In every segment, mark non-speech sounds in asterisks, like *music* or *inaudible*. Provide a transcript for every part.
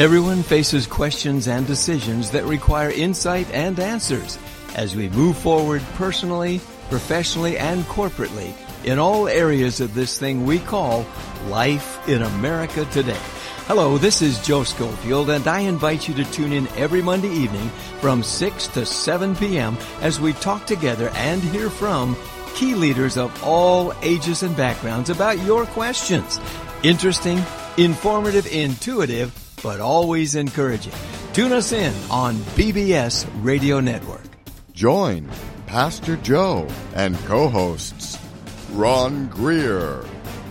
Everyone faces questions and decisions that require insight and answers as we move forward personally, professionally, and corporately in all areas of this thing we call life in America today. Hello, this is Joe Schofield, and I invite you to tune in every Monday evening from 6 to 7 p.m. as we talk together and hear from key leaders of all ages and backgrounds about your questions. Interesting, informative, intuitive, but always encouraging. Tune us in on BBS Radio Network. Join Pastor Joe and co hosts Ron Greer,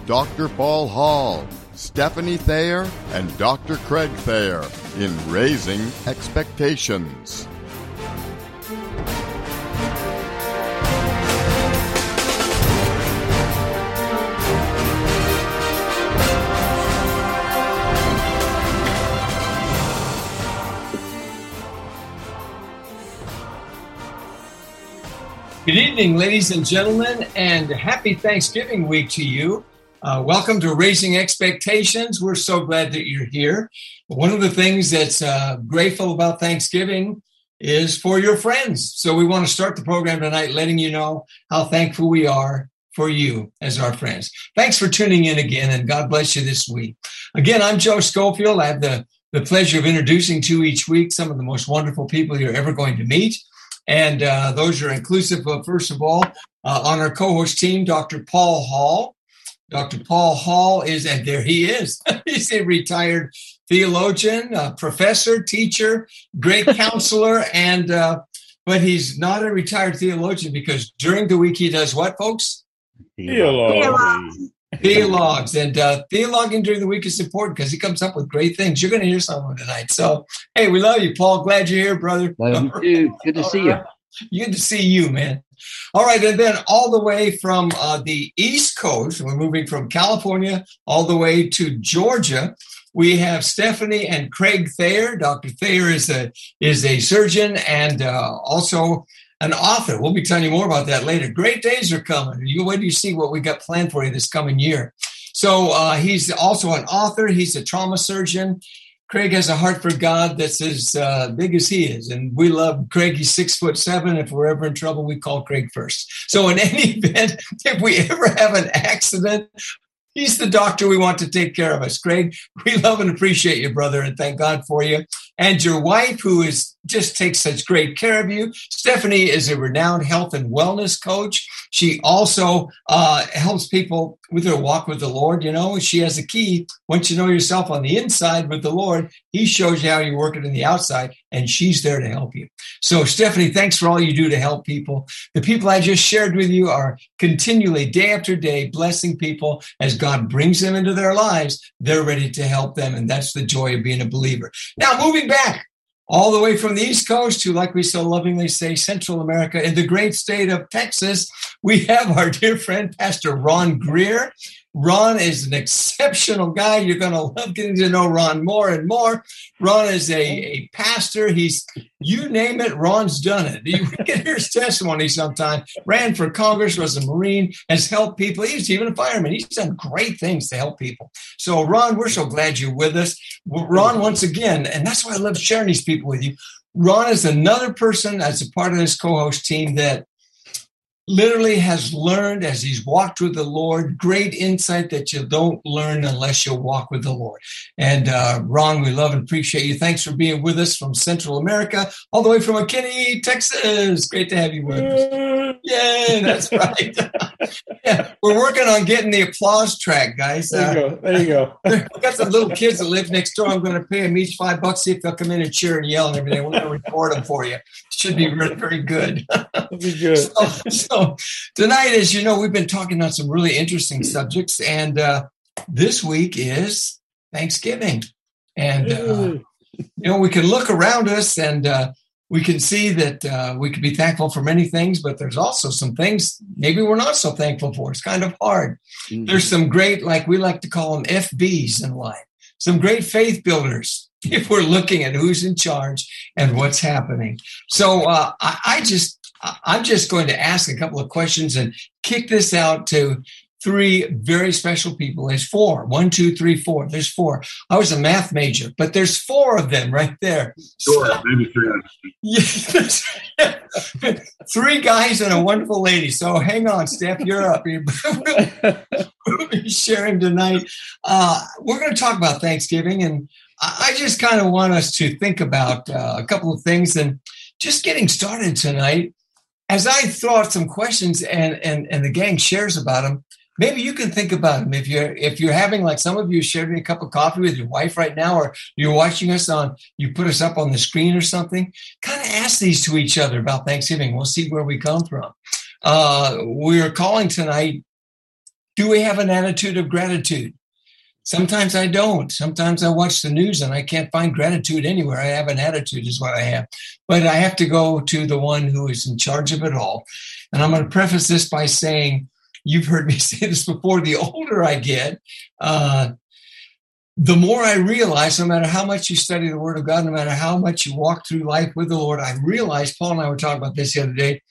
Dr. Paul Hall, Stephanie Thayer, and Dr. Craig Thayer in Raising Expectations. Good evening, ladies and gentlemen, and happy Thanksgiving week to you. Uh, welcome to Raising Expectations. We're so glad that you're here. One of the things that's uh, grateful about Thanksgiving is for your friends. So we want to start the program tonight letting you know how thankful we are for you as our friends. Thanks for tuning in again, and God bless you this week. Again, I'm Joe Schofield. I have the, the pleasure of introducing to each week some of the most wonderful people you're ever going to meet. And uh, those are inclusive of, first of all, uh, on our co host team, Dr. Paul Hall. Dr. Paul Hall is, and there he is, *laughs* he's a retired theologian, professor, teacher, great *laughs* counselor, and, uh, but he's not a retired theologian because during the week he does what, folks? Theology. Theologues. And uh, theologuing during the week is important because he comes up with great things. You're going to hear some of them tonight. So, hey, we love you, Paul. Glad you're here, brother. Love you. Good to see you. *laughs* Good to see you, man. All right, and then all the way from uh, the East Coast, we're moving from California all the way to Georgia. We have Stephanie and Craig Thayer. Dr. Thayer is a is a surgeon and uh, also an author. We'll be telling you more about that later. Great days are coming. You wait till you see what we got planned for you this coming year. So uh, he's also an author. He's a trauma surgeon. Craig has a heart for God that's as uh, big as he is, and we love Craig. He's six foot seven. If we're ever in trouble, we call Craig first. So, in *laughs* any event, if we ever have an accident, he's the doctor we want to take care of us. Craig, we love and appreciate you, brother, and thank God for you. And your wife, who is just takes such great care of you. Stephanie is a renowned health and wellness coach. She also uh, helps people with their walk with the Lord. You know, she has a key. Once you know yourself on the inside with the Lord, He shows you how you work it in the outside, and she's there to help you. So, Stephanie, thanks for all you do to help people. The people I just shared with you are continually, day after day, blessing people as God brings them into their lives. They're ready to help them, and that's the joy of being a believer. Now, moving back all the way from the East Coast to, like we so lovingly say, Central America, in the great state of Texas, we have our dear friend, Pastor Ron Greer. Ron is an exceptional guy. You're going to love getting to know Ron more and more. Ron is a, a pastor. He's, you name it, Ron's done it. You *laughs* can hear his testimony sometime. Ran for Congress, was a Marine, has helped people. He's even a fireman. He's done great things to help people. So, Ron, we're so glad you're with us. Ron, once again, and that's why I love sharing these people with you. Ron is another person as a part of this co host team that literally has learned as he's walked with the Lord, great insight that you don't learn unless you walk with the Lord. And uh, Ron, we love and appreciate you. Thanks for being with us from Central America, all the way from McKinney, Texas. Great to have you with us. Yeah, that's *laughs* right. yeah, we're working on getting the applause track, guys. There you uh, go. There you go. *laughs* We've got some little kids that live next door. I'm going to pay them each five bucks, see if they'll come in and cheer and yell and everything. We're going to record them for you. Should be very, very good. That'd be good. *laughs* So, so *laughs* tonight, as you know, we've been talking on some really interesting subjects, and uh, this week is Thanksgiving, and uh, you know we can look around us and uh, we can see that uh, we could be thankful for many things, but there's also some things maybe we're not so thankful for. It's kind of hard. Mm-hmm. There's some great, like we like to call them FBs in life, some great faith builders *laughs* if we're looking at who's in charge and what's happening. So uh, I, I, just I'm just going to ask a couple of questions and kick this out to three very special people. There's four. One, two, three, four. There's four. I was a math major, but there's four of them right there. Sure, maybe three. Yes. *laughs* three guys and a wonderful lady. So hang on, Steph, you're up. *laughs* we'll be sharing tonight. Uh, we're going to talk about Thanksgiving, and I just kind of want us to think about uh, a couple of things. And just getting started tonight, as I throw out some questions and, and, and the gang shares about them, maybe you can think about them if you're if you're having like some of you sharing a cup of coffee with your wife right now or you're watching us on you put us up on the screen or something kind of ask these to each other about thanksgiving. We'll see where we come from. Uh, we're calling tonight do we have an attitude of gratitude sometimes i don't. Sometimes i watch the news and i can't find gratitude anywhere. I have an attitude is what i have. But i have to go to the one who is in charge of it all. And i'm going to preface this by saying you've heard me *laughs* say this before the older I get, uh, the more I realize, no matter how much you study the Word of God, no matter how much you walk through life with the Lord, I realize, Paul and I were talking about this the other day,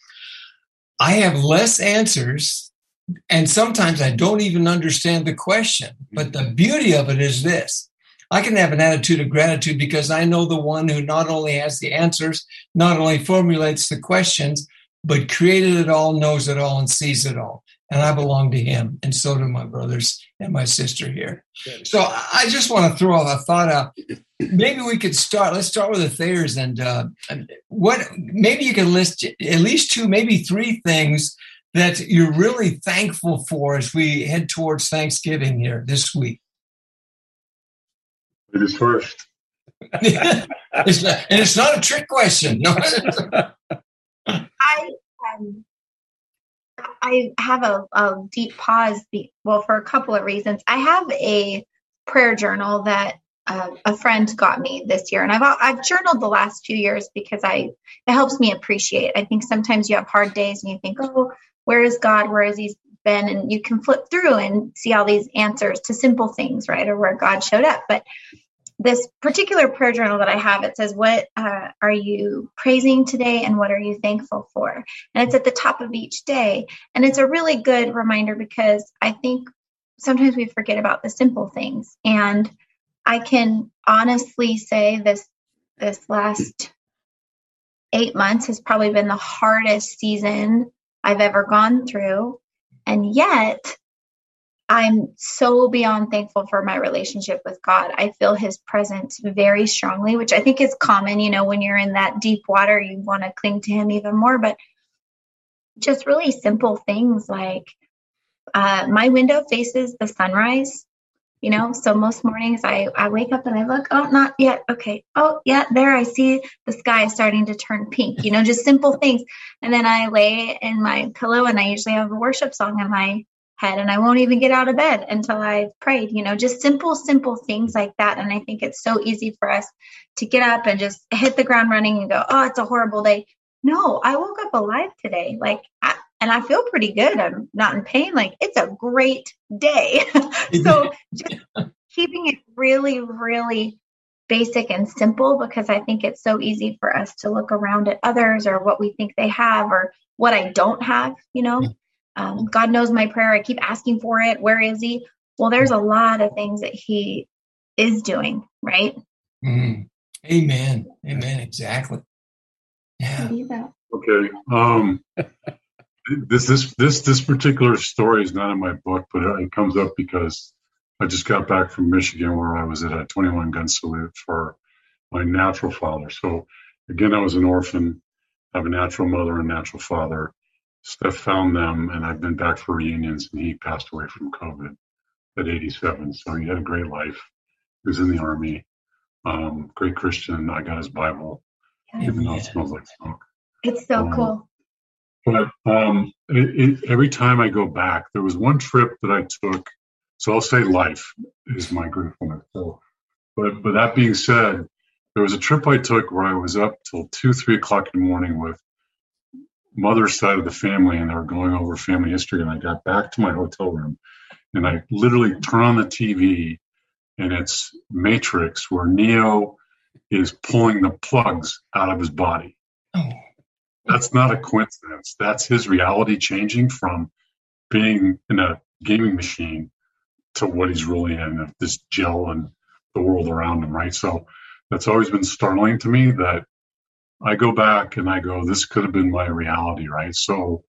I have less answers, and sometimes I don't even understand the question. But the beauty of it is this I can have an attitude of gratitude because I know the one who not only has the answers, not only formulates the questions, but created it all, knows it all, and sees it all and I belong to him, and so do my brothers and my sister here. So I just want to throw a thought out. Maybe we could start. Let's start with the Thayers, and uh, what maybe you can list at least two, maybe three things that you're really thankful for as we head towards Thanksgiving here this week. It is first. *laughs* it's not, and it's not a trick question. No. *laughs* I um, I have a, a deep pause. Be, well, for a couple of reasons. I have a prayer journal that uh, a friend got me this year, and I've I've journaled the last few years because I it helps me appreciate. I think sometimes you have hard days and you think, oh, where is God? Where has He been? And you can flip through and see all these answers to simple things, right, or where God showed up. But this particular prayer journal that I have, it says, What uh, are you praising today and what are you thankful for? And it's at the top of each day. And it's a really good reminder because I think sometimes we forget about the simple things. And I can honestly say this this last eight months has probably been the hardest season I've ever gone through. And yet, I'm so beyond thankful for my relationship with God. I feel his presence very strongly, which I think is common. You know, when you're in that deep water, you want to cling to him even more. But just really simple things like uh, my window faces the sunrise. You know, so most mornings I, I wake up and I look, oh, not yet. Okay. Oh, yeah, there I see the sky starting to turn pink, you know, just simple things. And then I lay in my pillow and I usually have a worship song in my head and I won't even get out of bed until I've prayed, you know, just simple, simple things like that. And I think it's so easy for us to get up and just hit the ground running and go, oh, it's a horrible day. No, I woke up alive today. Like, I, and I feel pretty good. I'm not in pain. Like, it's a great day. *laughs* so *laughs* just keeping it really, really basic and simple because I think it's so easy for us to look around at others or what we think they have or what I don't have, you know. Um, God knows my prayer. I keep asking for it. Where is He? Well, there's a lot of things that He is doing, right? Mm. Amen. Amen. Exactly. Yeah. Okay. Um, this this this this particular story is not in my book, but it comes up because I just got back from Michigan, where I was at a 21 gun salute for my natural father. So again, I was an orphan. I have a natural mother and natural father. Steph found them, and I've been back for reunions, and he passed away from COVID at 87. So he had a great life. He was in the army. Um, great Christian. I got his Bible, even though it smells like smoke. It's so um, cool. But um, it, it, every time I go back, there was one trip that I took. So I'll say life is my gratefulness. So, but but that being said, there was a trip I took where I was up till two, three o'clock in the morning with mother's side of the family and they were going over family history and i got back to my hotel room and i literally turn on the tv and it's matrix where neo is pulling the plugs out of his body oh. That's not a coincidence that's his reality changing from being in a gaming machine to what he's really in, this gel and the world around him, right? So that's always been startling to me that I go back and I go, this could have been my reality, right? So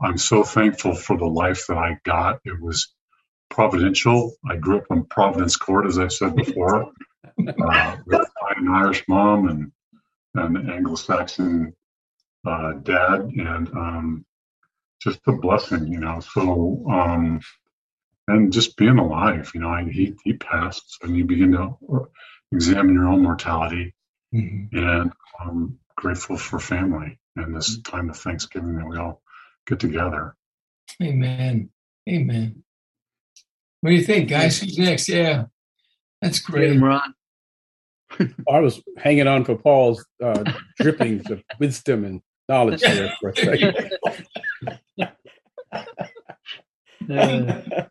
I'm so thankful for the life that I got. It was providential. I grew up in Providence Court, as I said before, *laughs* uh, with an Irish mom and an Anglo-Saxon uh, dad, and um, just a blessing, you know. So, um, and just being alive, you know, I, he he passed, and you begin to examine your own mortality, mm-hmm. and I'm grateful for family and this mm-hmm. time of Thanksgiving that we all get together. Amen. Amen. What do you think, guys? Who's next? Yeah, that's great. Ron. I was hanging on for Paul's uh, drippings of wisdom and knowledge there *laughs* for a second. uh,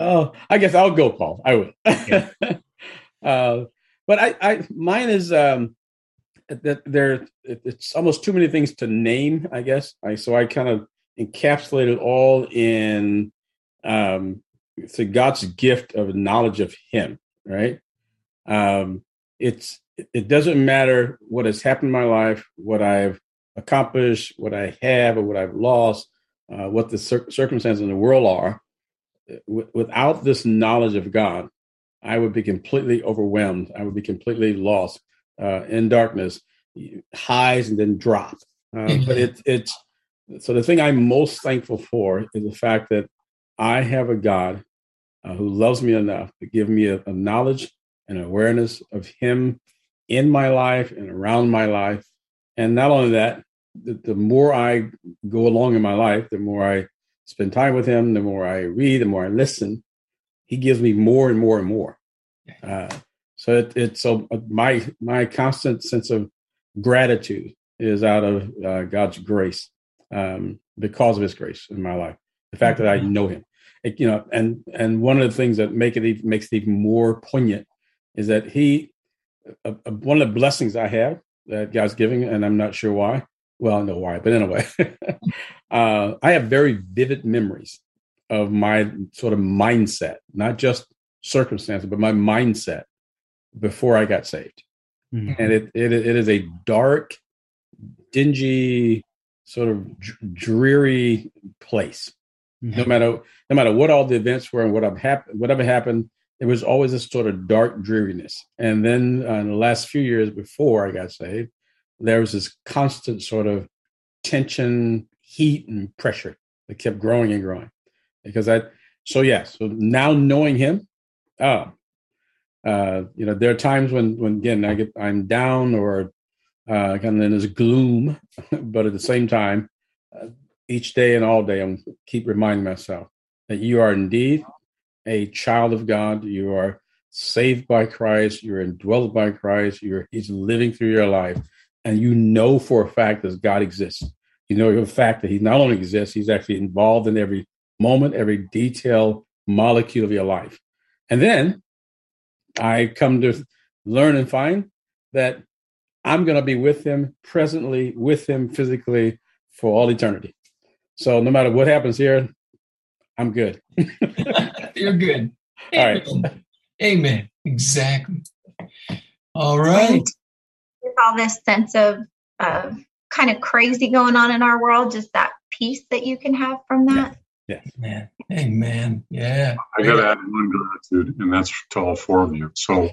oh, I guess I'll go, Paul. I will. Yeah. *laughs* uh, but I, I, mine is um, that there. It's almost too many things to name. I guess. I so I kind of encapsulated all in um, to God's gift of knowledge of Him. Right. Um, it's it doesn't matter what has happened in my life, what I've accomplished, what I have, or what I've lost, uh, what the cir- circumstances in the world are. W- without this knowledge of God, I would be completely overwhelmed. I would be completely lost uh, in darkness, highs and then drop. Uh, but it, it's so the thing I'm most thankful for is the fact that I have a God uh, who loves me enough to give me a, a knowledge and awareness of Him in my life and around my life. And not only that, the, the more I go along in my life, the more I spend time with Him, the more I read, the more I listen, He gives me more and more and more. Uh, so it, it's so my my constant sense of gratitude is out of uh, God's grace um, because of His grace in my life. The fact that I mm-hmm. know Him, it, you know, and and one of the things that make it even, makes it even more poignant is that he uh, one of the blessings I have that God's giving, and I'm not sure why. Well, I know why, but anyway, *laughs* uh, I have very vivid memories of my sort of mindset, not just circumstances, but my mindset before I got saved. Mm-hmm. And it, it it is a dark, dingy, sort of dreary place. Mm-hmm. No matter no matter what all the events were and what happened, whatever happened, it was always this sort of dark dreariness. And then uh, in the last few years before I got saved, there was this constant sort of tension, heat, and pressure that kept growing and growing. Because I, so yeah, so now knowing him, oh, uh, you know, there are times when, when again, I get, I'm down or uh, kind of in this gloom, *laughs* but at the same time, uh, each day and all day, I'm keep reminding myself that you are indeed a child of God. You are saved by Christ. You're indwelt by Christ. You're He's living through your life, and you know for a fact that God exists. You know for a fact that He not only exists, He's actually involved in every moment, every detail, molecule of your life. And then I come to learn and find that I'm going to be with Him presently, with Him physically for all eternity. So no matter what happens here, I'm good. *laughs* You're good. All right. Amen. Exactly. All right. With all this sense of uh, kind of crazy going on in our world, just that peace that you can have from that. Yeah. Amen. Amen. Yeah. I got to add one gratitude, and that's to all four of you. So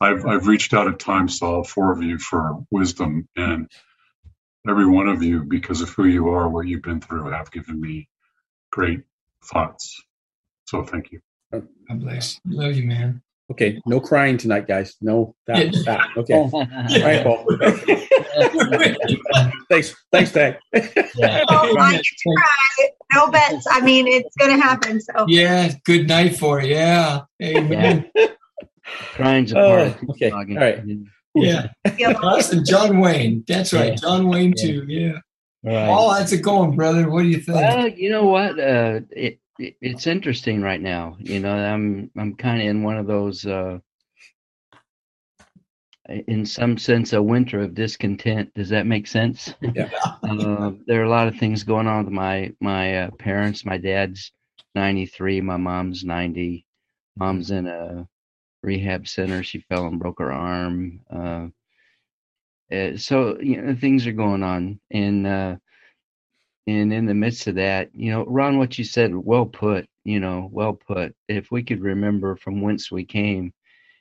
I've, I've reached out at times to all four of you for wisdom, and every one of you, because of who you are, what you've been through, have given me great thoughts. So thank you. God bless. Love you, man. Okay, no crying tonight, guys. No, that, that. Okay. *laughs* All right, Paul. *laughs* thanks, thanks, Tag. Yeah. Oh, I cry. No bets. I mean, it's going to happen. So yeah, good night for you. *laughs* Yeah, amen. Yeah. Crying's a part. Oh, okay, all right. Yeah, us and John Wayne. That's right, John Wayne too. Yeah. Right. Oh, how's it going, brother? What do you think? Well, you know what? Uh, it, it, it's interesting right now. You know, I'm I'm kind of in one of those, uh, in some sense, a winter of discontent. Does that make sense? *laughs* Yeah. *laughs* uh, there are a lot of things going on with my my uh, parents. My dad's 93. My mom's 90. Mom's in a rehab center. She fell and broke her arm. Uh, uh, so you know things are going on, and uh, and in the midst of that, you know, Ron, what you said, well put. You know, well put. If we could remember from whence we came,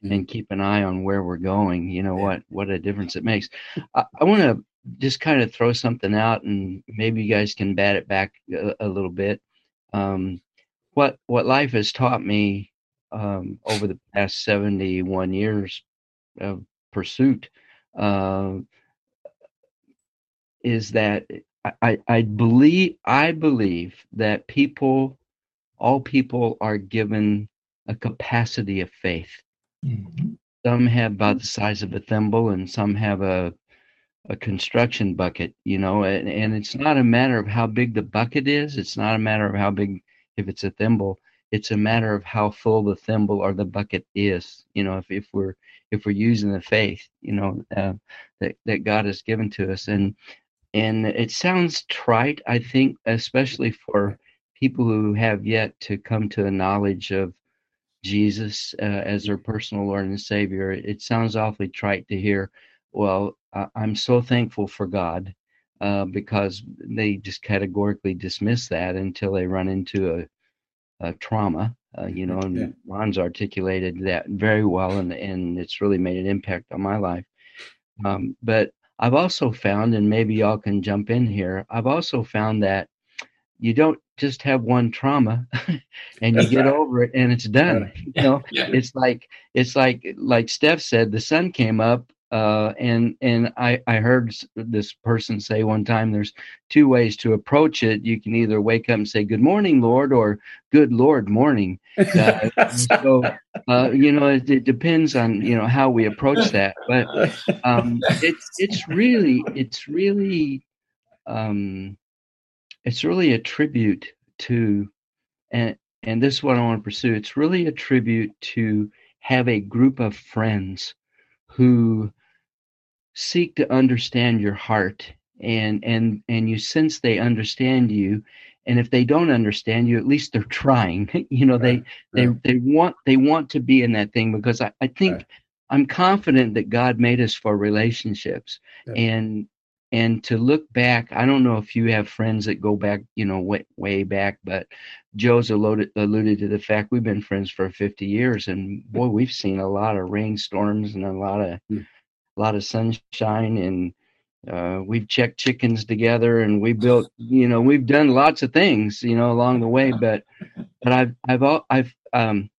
mm-hmm. and keep an eye on where we're going, you know what what a difference it makes. I, I want to just kind of throw something out, and maybe you guys can bat it back a, a little bit. Um, what what life has taught me um, over the past 71 years of pursuit uh, is that I, I believe I believe that people, all people, are given a capacity of faith. Mm-hmm. Some have about the size of a thimble, and some have a a construction bucket. You know, and, and it's not a matter of how big the bucket is. It's not a matter of how big if it's a thimble it's a matter of how full the thimble or the bucket is you know if, if we're if we're using the faith you know uh, that that god has given to us and and it sounds trite i think especially for people who have yet to come to a knowledge of jesus uh, as their personal lord and savior it sounds awfully trite to hear well i'm so thankful for god uh, because they just categorically dismiss that until they run into a uh, trauma. Uh, you know, and yeah. Ron's articulated that very well, and and it's really made an impact on my life. Um, but I've also found, and maybe y'all can jump in here. I've also found that you don't just have one trauma *laughs* and you get right. over it and it's done. You know, *laughs* yeah. it's like it's like like Steph said, the sun came up uh, and and I, I heard this person say one time there's two ways to approach it. You can either wake up and say good morning lord or good lord morning. Uh, *laughs* so uh, you know it, it, depends on you know how we approach that. But *laughs* um, it's it's really it's really um, it's really a tribute to and and this is what i want to pursue. It's really a tribute to have a group of friends who seek to understand your heart and and and you sense they understand you and if they don't understand you at least they're trying *laughs* you know right, they right. they they want they want to be in that thing because i, I think right. i'm confident that god made us for relationships yeah. and and to look back i don't know if you have friends that go back you know way, way back but joe's alluded, alluded to the fact we've been friends for 50 years and *laughs* boy we've seen a lot of rainstorms and a lot of mm a lot of sunshine and uh, we've checked chickens together and we built you know we've done lots of things you know along the way but but i've i've all i've um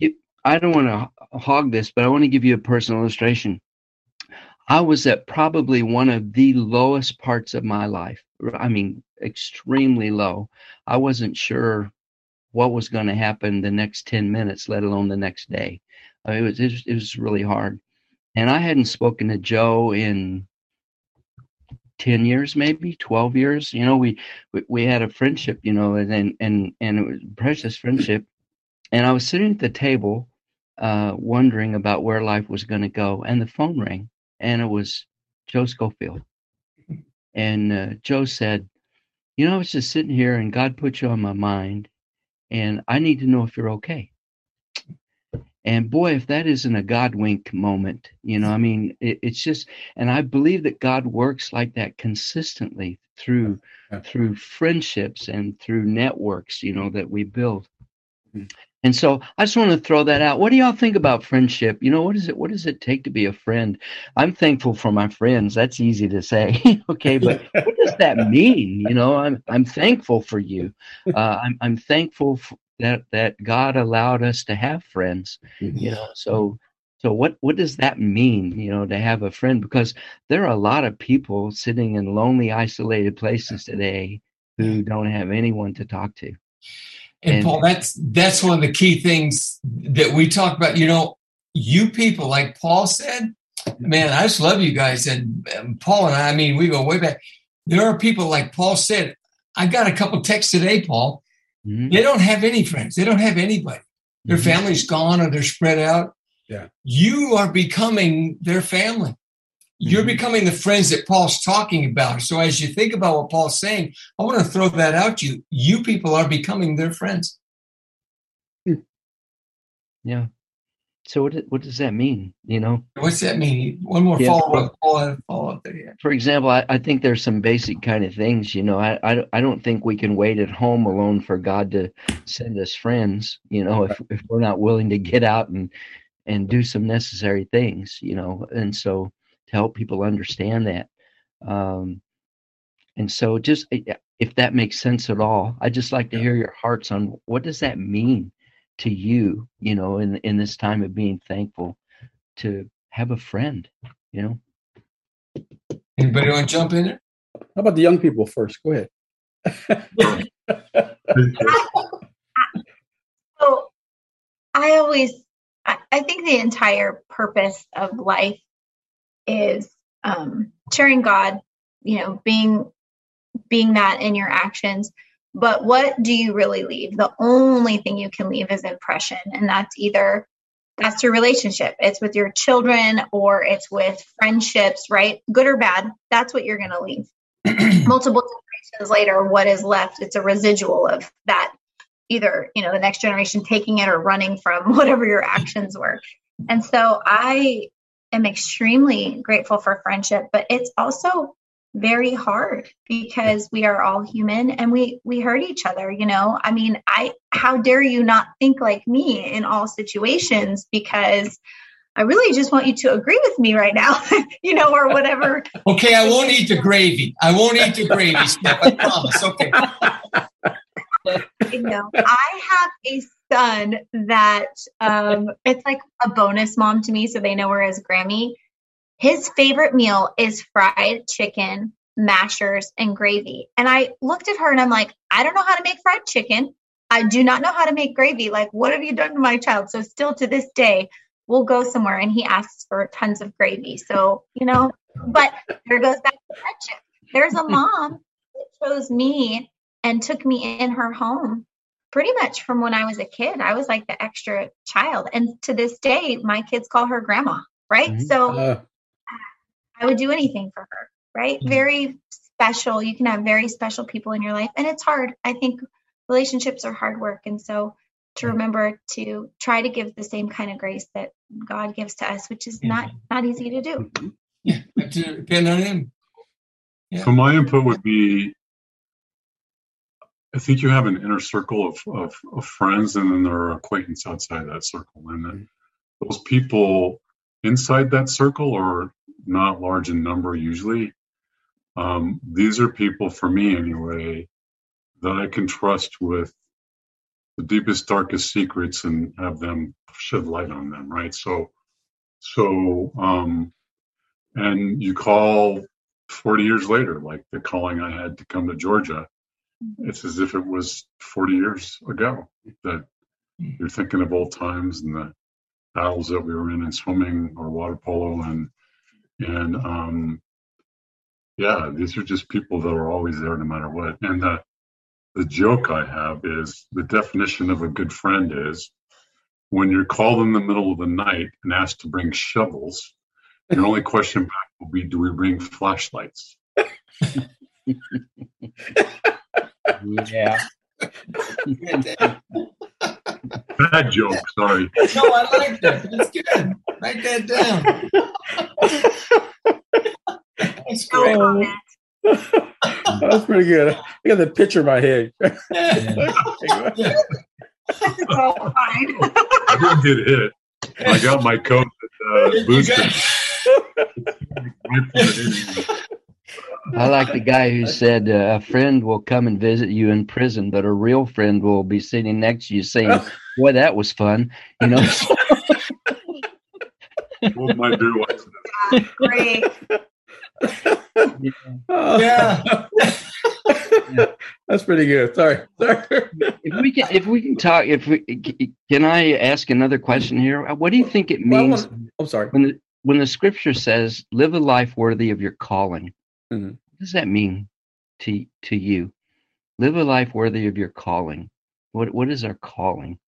it, i don't want to hog this but i want to give you a personal illustration. I was at probably one of the lowest parts of my life i mean extremely low. I wasn't sure what was going to happen the next 10 minutes let alone the next day. It was it was, it was really hard and I hadn't spoken to Joe in 10 years maybe 12 years. You know we we, we had a friendship you know and and and it was precious friendship. And i was sitting at the table uh, wondering about where life was going to go and the phone rang and it was joe schofield. And uh, joe said you know i was just sitting here and god put you on my mind and i need to know if you're okay and boy, if that isn't a God wink moment, you know, I mean, it, it's just, and I believe that God works like that consistently through yeah. through friendships and through networks, you know, that we build. Mm-hmm. And so I just want to throw that out. What do y'all think about friendship? You know, what is it? What does it take to be a friend? I'm thankful for my friends. That's easy to say. *laughs* okay, but what does that mean? You know, I'm I'm thankful for you. Uh, I'm I'm thankful for, that that God allowed us to have friends. Mm-hmm. You know, so so what what does that mean? You know, to have a friend because there are a lot of people sitting in lonely, isolated places today who don't have anyone to talk to. And, and Paul, that's that's one of the key things that we talk about. You know, you people, like Paul said, man, I just love you guys. And, and Paul and I, I mean, we go way back. There are people like Paul said. I got a couple texts today, Paul, Mm-hmm. They don't have any friends. They don't have anybody. Their mm-hmm. family's gone or they're spread out. Yeah. You are becoming their family. You're mm-hmm. becoming the friends that Paul's talking about. So as you think about what Paul's saying, I want to throw that out to you. You people are becoming their friends. Hmm. Yeah. So what what does that mean? You know, what's that mean? One more yeah. follow up, follow, follow up there. Yeah. For example, I, I think there's some basic kind of things. You know, I, I I don't think we can wait at home alone for God to send us friends. You know, if if we're not willing to get out and and do some necessary things. You know, and so to help people understand that. Um, and so just if that makes sense at all, I'd just like to hear your hearts on what does that mean to you, you know, in in this time of being thankful to have a friend, you know. Anybody want to jump in there? How about the young people first? Go ahead. *laughs* so I always I think the entire purpose of life is um sharing God, you know, being being that in your actions but what do you really leave? The only thing you can leave is impression. And that's either that's your relationship. It's with your children or it's with friendships, right? Good or bad. That's what you're going to leave. *clears throat* Multiple generations later, what is left? It's a residual of that either, you know, the next generation taking it or running from *laughs* whatever your actions were. And so I am extremely grateful for friendship, but it's also very hard because we are all human and we we hurt each other you know? I mean i how dare you not think like me in all situations because i really just want you to agree with me right now *laughs* you know or whatever *laughs* okay i won't eat the gravy. I won't eat the gravy *laughs* i promise okay. You know. I have a son that um it's like a bonus mom to me so they know her as grammy his favorite meal is fried chicken, mashers, and gravy. And I looked at her and I'm like, I don't know how to make fried chicken. I do not know how to make gravy. Like, what have you done to my child? So, still to this day, we'll go somewhere and he asks for tons of gravy. So, you know, but there goes back to friendship. There's a mom that chose me and took me in her home pretty much from when I was a kid. I was like the extra child. And to this day, my kids call her grandma, right? Mm-hmm. So, uh, I would do anything for her, right? Mm-hmm. Very special. You can have very special people in your life, and it's hard. I think relationships are hard work. And so to remember to try to give the same kind of grace that God gives to us, which is not not easy to do. Mm-hmm. Yeah, to depend on Him. Yeah. So my input would be, I think you have an inner circle of, of, of friends, and then there are acquaintances outside that circle, and then those people inside that circle are not large in number usually. Um, these are people, for me anyway, that I can trust with the deepest, darkest secrets and have them shed light on them, right? So, so, um, and you call 40 years later, like the calling I had to come to Georgia, it's as if it was 40 years ago that you're thinking of old times and the battles that we were in in swimming or water polo and and um yeah these are just people that are always there no matter what and the the joke i have is the definition of a good friend is when you're called in the middle of the night and asked to bring shovels your only question back will be do we bring flashlights yeah Bad joke. Sorry. No, I like that. That's good. Write that down. That's *laughs* great. That's pretty good. I got the picture in my head. *laughs* I didn't get hit. I got my coat uh, boosted. I like the guy who said uh, a friend will come and visit you in prison, but a real friend will be sitting next to you saying, *laughs* "Boy, that was fun," you know. what my beer was. Great. Yeah. yeah. *laughs* That's pretty good. Sorry. Sorry. If we can, if we can talk, if we can, I ask another question here? What do you think it means? Well, I'm sorry. When the when the scripture says, "Live a life worthy of your calling," mm-hmm. what does that mean to to you? Live a life worthy of your calling. What what is our calling?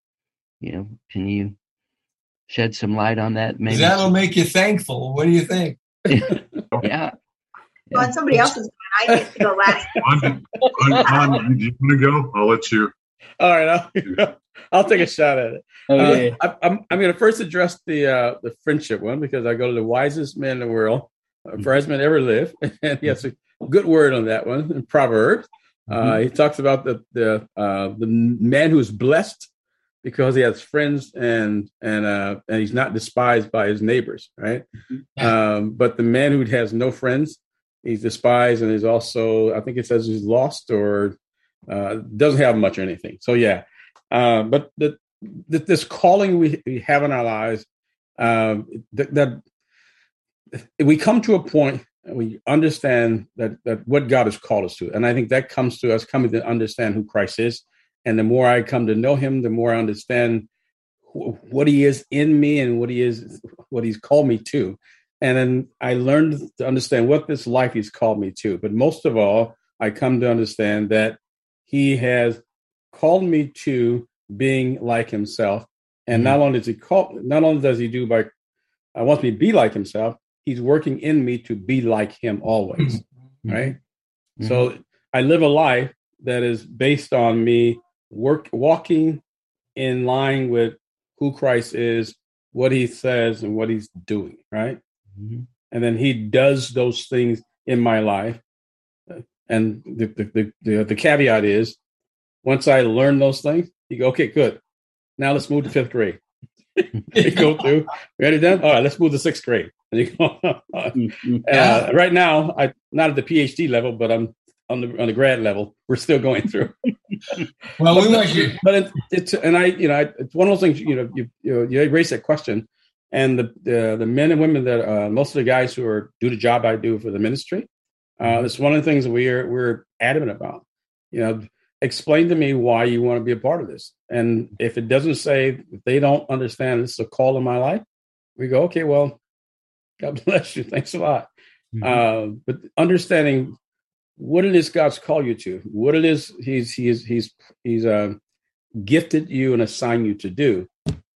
You know, can you shed some light on that? Maybe that'll make you thankful. What do you think? *laughs* yeah. Well, on somebody else's I get to go last. *laughs* on, on, on, do you want to go? I'll let you. All right. I'll *laughs* take a shot at it. Okay. Uh, I, am I'm going to first address the uh, the friendship one because I go to the wisest man in the world, uh, man ever lived, *laughs* and he has a good word on that one in Proverbs. Uh, mm-hmm. he talks about the the uh, the man who is blessed because he has friends and and uh, and he's not despised by his neighbors, right? Mm-hmm. Um, but the man who has no friends, he's despised and he's also I think it says he's lost or uh, doesn't have much or anything. So yeah, uh, but the, the, this calling we, we have in our lives um, we come to a point we understand that that what God has called us to, and I think that comes to us coming to understand who Christ is and the more I come to know him, the more I understand wh- what he is in me and what he is, what he's called me to. And then I learned to understand what this life he's called me to. But most of all, I come to understand that he has called me to being like himself. And mm-hmm. not only does he call, not only does he do by, I uh, wants me to be like himself, he's working in me to be like him always. Mm-hmm. Right. Mm-hmm. So I live a life that is based on me work walking in line with who Christ is, what he says, and what he's doing, right? Mm-hmm. And then he does those things in my life. And the, the, the, the, caveat is once I learn those things, you go, okay, good. Now let's move to fifth grade. *laughs* you go through, ready done? All right, let's move to sixth grade. And you go, *laughs* uh, right now, I not at the PhD level, but I'm on the on the grad level. We're still going through. well, but, we want you. But it, it's and I, you know, I, it's one of those things. You know, you you, know, you raise that question, and the, the the men and women that uh, most of the guys who are do the job I do for the ministry. Uh, mm-hmm. it's one of the things that we're we're adamant about. You know, explain to me why you want to be a part of this. And if it doesn't say if they don't understand this is a call in my life, we go, okay, well, God *laughs* bless you. Thanks a lot. Mm-hmm. Uh, but understanding what it is God's called you to, what it is He's He's He's He's uh, gifted you and assigned you to do.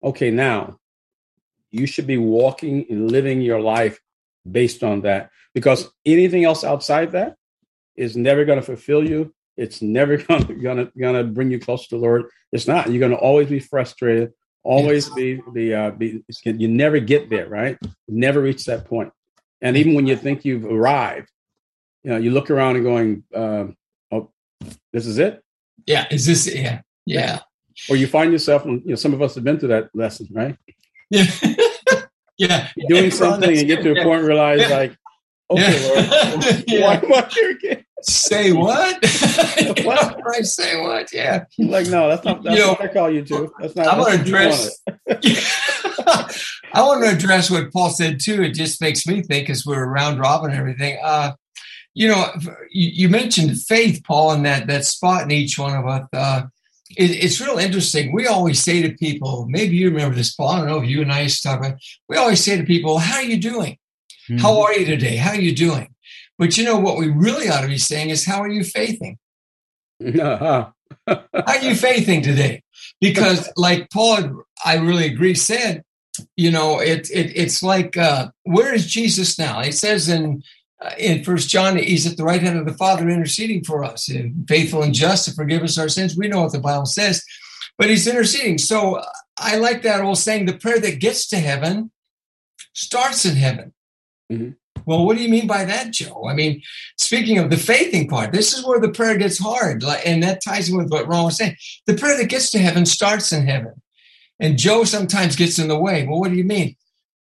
Okay, now you should be walking and living your life based on that, because anything else outside that is never going to fulfill you. It's never *laughs* gonna gonna gonna bring you closer to the Lord. It's not. You're gonna always be frustrated. Always be be uh, be. You never get there, right? Never reach that point. And even when you think you've arrived, you know, you look around and going, uh, "Oh, this is it." Yeah, is this? Yeah, yeah. Or you find yourself, you know, some of us have been through that lesson, right? Yeah, *laughs* yeah. Doing something and get to a point, realize yeah. like, okay. Lord, *laughs* why am I here again? Say what? *laughs* *laughs* what? I say what? Yeah. Like, no, that's not. That's you what I call you to. That's not. I want to address. I want to address what Paul said too. It just makes me think, as we're round robin and everything. Uh, you know, you, mentioned faith, Paul, in that that spot in each one of us. Uh, it, it's real interesting. We always say to people, maybe you remember this, Paul. I don't know if you and I used to talk about. We always say to people, "How are you doing? Mm-hmm. How are you today? How are you doing?" But you know what we really ought to be saying is, "How are you faithing? Uh-huh. *laughs* how are you faithing today?" Because, *laughs* like Paul, I really agree. Said, you know, it, it it's like, uh, where is Jesus now? He says in Uh, in First John, he's at the right hand of the Father interceding for us, uh, faithful and just to forgive us our sins. We know what the Bible says, but he's interceding. So uh, I like that old saying: the prayer that gets to heaven starts in heaven. Mm-hmm. Well, what do you mean by that, Joe? I mean, speaking of the faithing part, this is where the prayer gets hard, and that ties in with what Ron was saying. The prayer that gets to heaven starts in heaven, and Joe sometimes gets in the way. Well, what do you mean?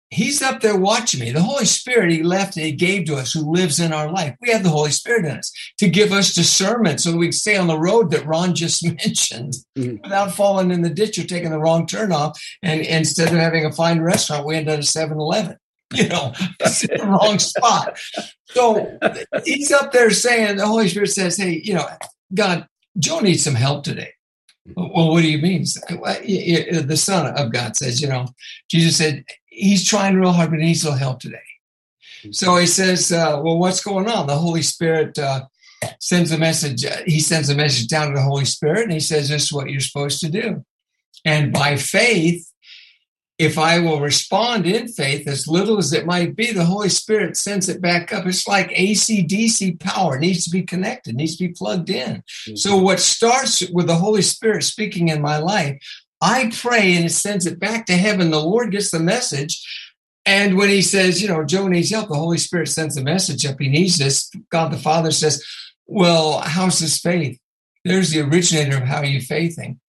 He's up there watching me. The Holy Spirit He left and He gave to us who lives in our life. We have the Holy Spirit in us to give us discernment so we can stay on the road that Ron just *laughs* mentioned mm-hmm. without falling in the ditch or taking the wrong turn off. And instead of having a fine restaurant, we end up at 7 Eleven. *laughs* You know, it's in the wrong spot. So he's up there saying, the Holy Spirit says, Hey, you know, God, Joe needs some help today. Well, what do you mean? The Son of God says, you know, Jesus said, he's trying real hard, but he needs a little help today. So he says, uh, well, what's going on? The Holy Spirit uh, sends a message. Uh, he sends a message down to the Holy Spirit, and he says, this is what you're supposed to do. And by faith, if I will respond in faith, as little as it might be, the Holy Spirit sends it back up. It's like AC DC power, it needs to be connected, needs to be plugged in. Mm-hmm. So, what starts with the Holy Spirit speaking in my life, I pray and it sends it back to heaven. The Lord gets the message. And when he says, you know, Joe needs help, the Holy Spirit sends the message up. He needs this. God the Father says, well, how's his faith? There's the originator of how you faithing.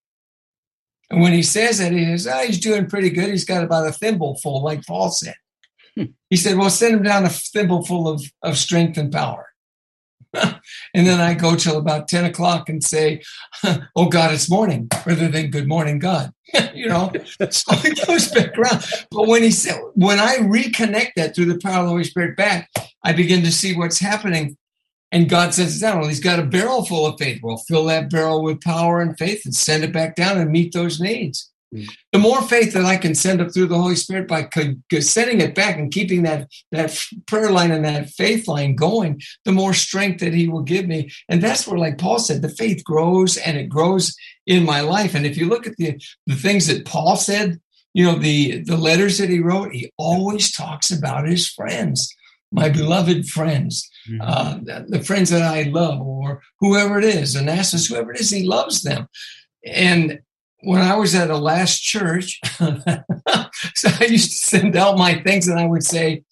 And when he says that, he says, oh, he's doing pretty good. He's got about a thimbleful, like Paul said. Hmm. He said, well, send him down a thimbleful of, of strength and power. And then I go till about 10 o'clock and say, oh God, it's morning, rather than good morning, God. *laughs* you know, so it goes back around. But when he said, when I reconnect that through the power of the Holy Spirit back, I begin to see what's happening and God sends it down. Well, he's got a barrel full of faith. Well, fill that barrel with power and faith and send it back down and meet those needs. The more faith that I can send up through the Holy Spirit by sending it back and keeping that, that prayer line and that faith line going, the more strength that He will give me. And that's where, like Paul said, the faith grows and it grows in my life. And if you look at the, the things that Paul said, you know, the, the letters that he wrote, he always talks about his friends, my beloved friends mm-hmm. uh, the friends that I love, or whoever it is, Onesimus, whoever it is, he loves them. And when I was at a last church, *laughs* so I used to send out my things and I would say,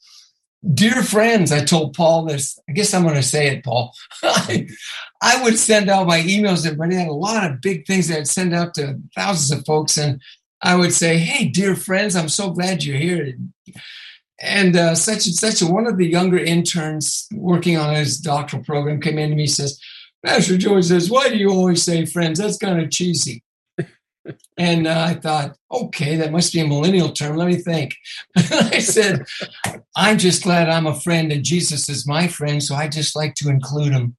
Dear friends, I told Paul this. I guess I'm going to say it, Paul. *laughs* I would send out my emails. Everybody had a lot of big things that I'd send out to thousands of folks. And I would say, Hey, dear friends, I'm so glad you're here and uh, such and such. one of the younger interns working on his doctoral program came in to me and says, Pastor George says, why do you always say friends? That's kind of cheesy. And uh, I thought, okay, that must be a millennial term. Let me think. *laughs* I said, I'm just glad I'm a friend and Jesus is my friend, so I just like to include him.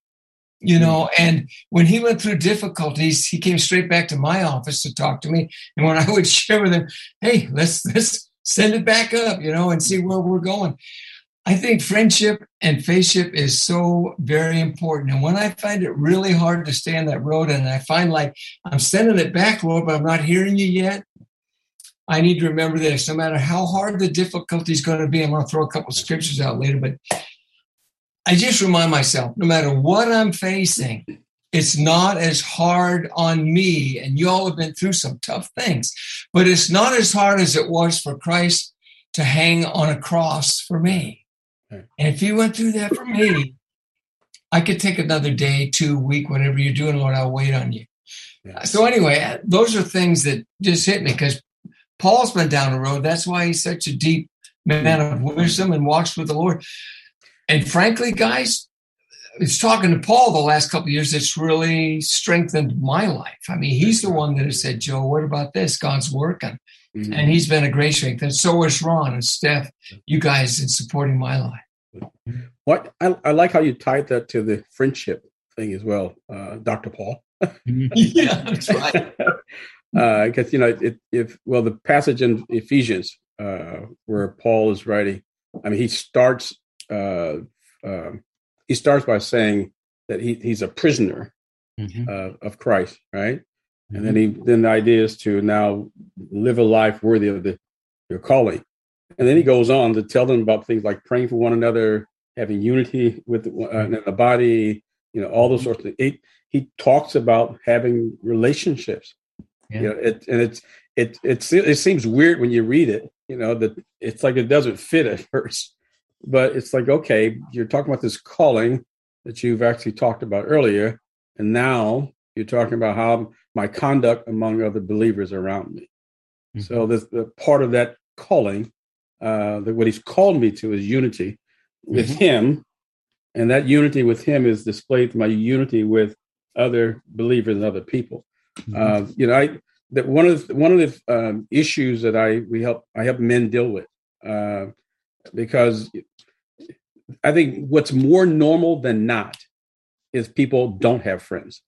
You know, and when he went through difficulties, he came straight back to my office to talk to me. And when I *laughs* would share with him, hey, let's let's send it back up, you know, and see where we're going. I think friendship and faithship is so very important. And when I find it really hard to stay on that road and I find like I'm sending it back, Lord, but I'm not hearing you yet, I need to remember this. No matter how hard the difficulty is going to be, I'm going to throw a couple scriptures out later, but I just remind myself no matter what I'm facing, it's not as hard on me. And you all have been through some tough things, but it's not as hard as it was for Christ to hang on a cross for me. And if you went through that for me, I could take another day, two, week, whatever you're doing, Lord, I'll wait on you. So anyway, uh, those are things that just hit me because Paul's been down the road. That's why he's such a deep man of wisdom and walks with the Lord. And frankly, guys, it's talking to Paul the last couple years it's really strengthened my life. I mean, he's the one that has said, Joe, what about this? God's working. Mm-hmm. And he's been a great strength. And so is Ron and Steph, you guys in supporting my life. What I, I like how you tied that to the friendship thing as well, uh, Dr. Paul. *laughs* yeah, that's right. Because *laughs* uh, you know, it, if well, the passage in Ephesians uh, where Paul is writing, I mean, he starts uh, um, he starts by saying that he, he's a prisoner mm-hmm. uh, of Christ, right? Mm-hmm. And then he then the idea is to now live a life worthy of the your calling. And then he goes on to tell them about things like praying for one another, having unity with the, uh, the body, you know, all those mm-hmm. sorts of things. He, he talks about having relationships. Yeah. You know, it, and it's it it's it seems weird when you read it. You know that it's like it doesn't fit at *laughs* first, but it's like okay you're talking about this calling that you've actually talked about earlier and now you're talking about how my conduct among other believers around me mm-hmm. so this the part of that calling uh that what he's called me to is unity with mm-hmm. him and that unity with him is displayed through my unity with other believers and other people mm-hmm. uh, you know i that one of the, one of the um, issues that i we help i help men deal with uh, because I think what's more normal than not is people don't have friends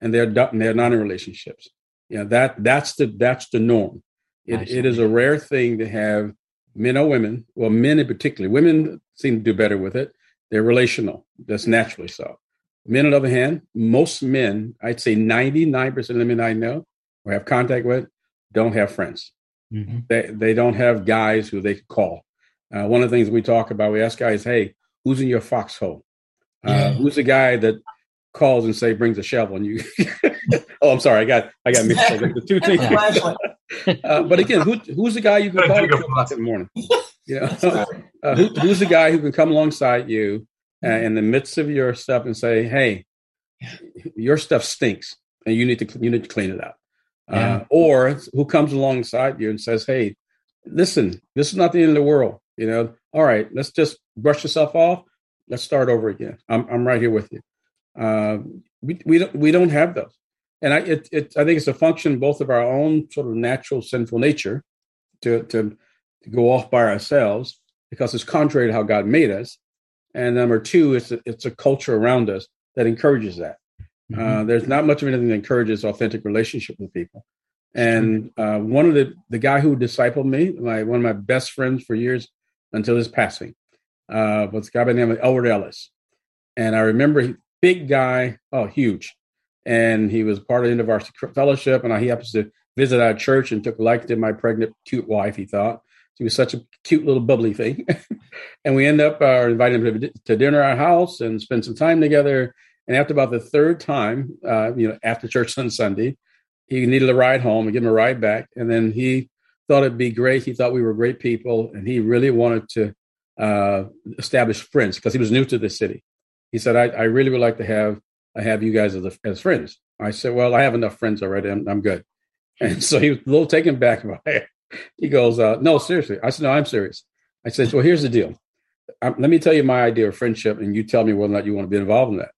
and they're they're not in relationships. You know, that that's the that's the norm. It, it is a rare thing to have men or women, well, men in particular. Women seem to do better with it. They're relational. That's naturally so. Men, on the other hand, most men, I'd say 99% of the men I know or have contact with, don't have friends. Mm-hmm. They they don't have guys who they can call. Uh, one of the things we talk about, we ask guys, "Hey, who's in your foxhole? Uh, yeah. Who's the guy that calls and say brings a shovel and you *laughs* oh i'm sorry i got i got mixed up. The two things uh, but again who, who's the guy you can call at two o'clock in the morning? *laughs* You know? Uh, who, who's the guy who can come alongside you uh, in the midst of your stuff and say hey your stuff stinks and you need to you need to clean it up. Uh, yeah. or who comes alongside you and says hey listen this is not the end of the world you know all right let's just brush yourself off let's start over again i'm, I'm right here with you uh, we we don't we don't have those, and I it, it I think it's a function both of our own sort of natural sinful nature to to to go off by ourselves because it's contrary to how God made us, and number two, it's a, it's a culture around us that encourages that. Mm-hmm. Uh, there's not much of anything that encourages authentic relationship with people. And uh, one of the the guy who discipled me, my one of my best friends for years until his passing, uh, was a guy by the name of Elwood Ellis. And I remember he, big guy, oh, huge. And he was part of the InterVarsity Fellowship, and he happens to visit our church and took a liking to my pregnant, cute wife, he thought. She was such a cute little bubbly thing. *laughs* and we end up uh, inviting him to, to dinner at our house and spend some time together. And after about the third time, uh, you know, after church *laughs* on Sunday, he needed a ride home. We give him a ride back. And then he thought it'd be great. He thought we were great people. And he really wanted to uh, establish friends because he was new to the city he said, I, I really would like to have I have you guys as, as friends. I said, well, I have enough friends already. I'm, I'm good. And so he was a little taken back by *laughs* it. He goes, uh, no, seriously. I said, no, I'm serious. I said, well, here's the deal. Um, let me tell you my idea of friendship, and you tell me whether or not you want to be involved in that.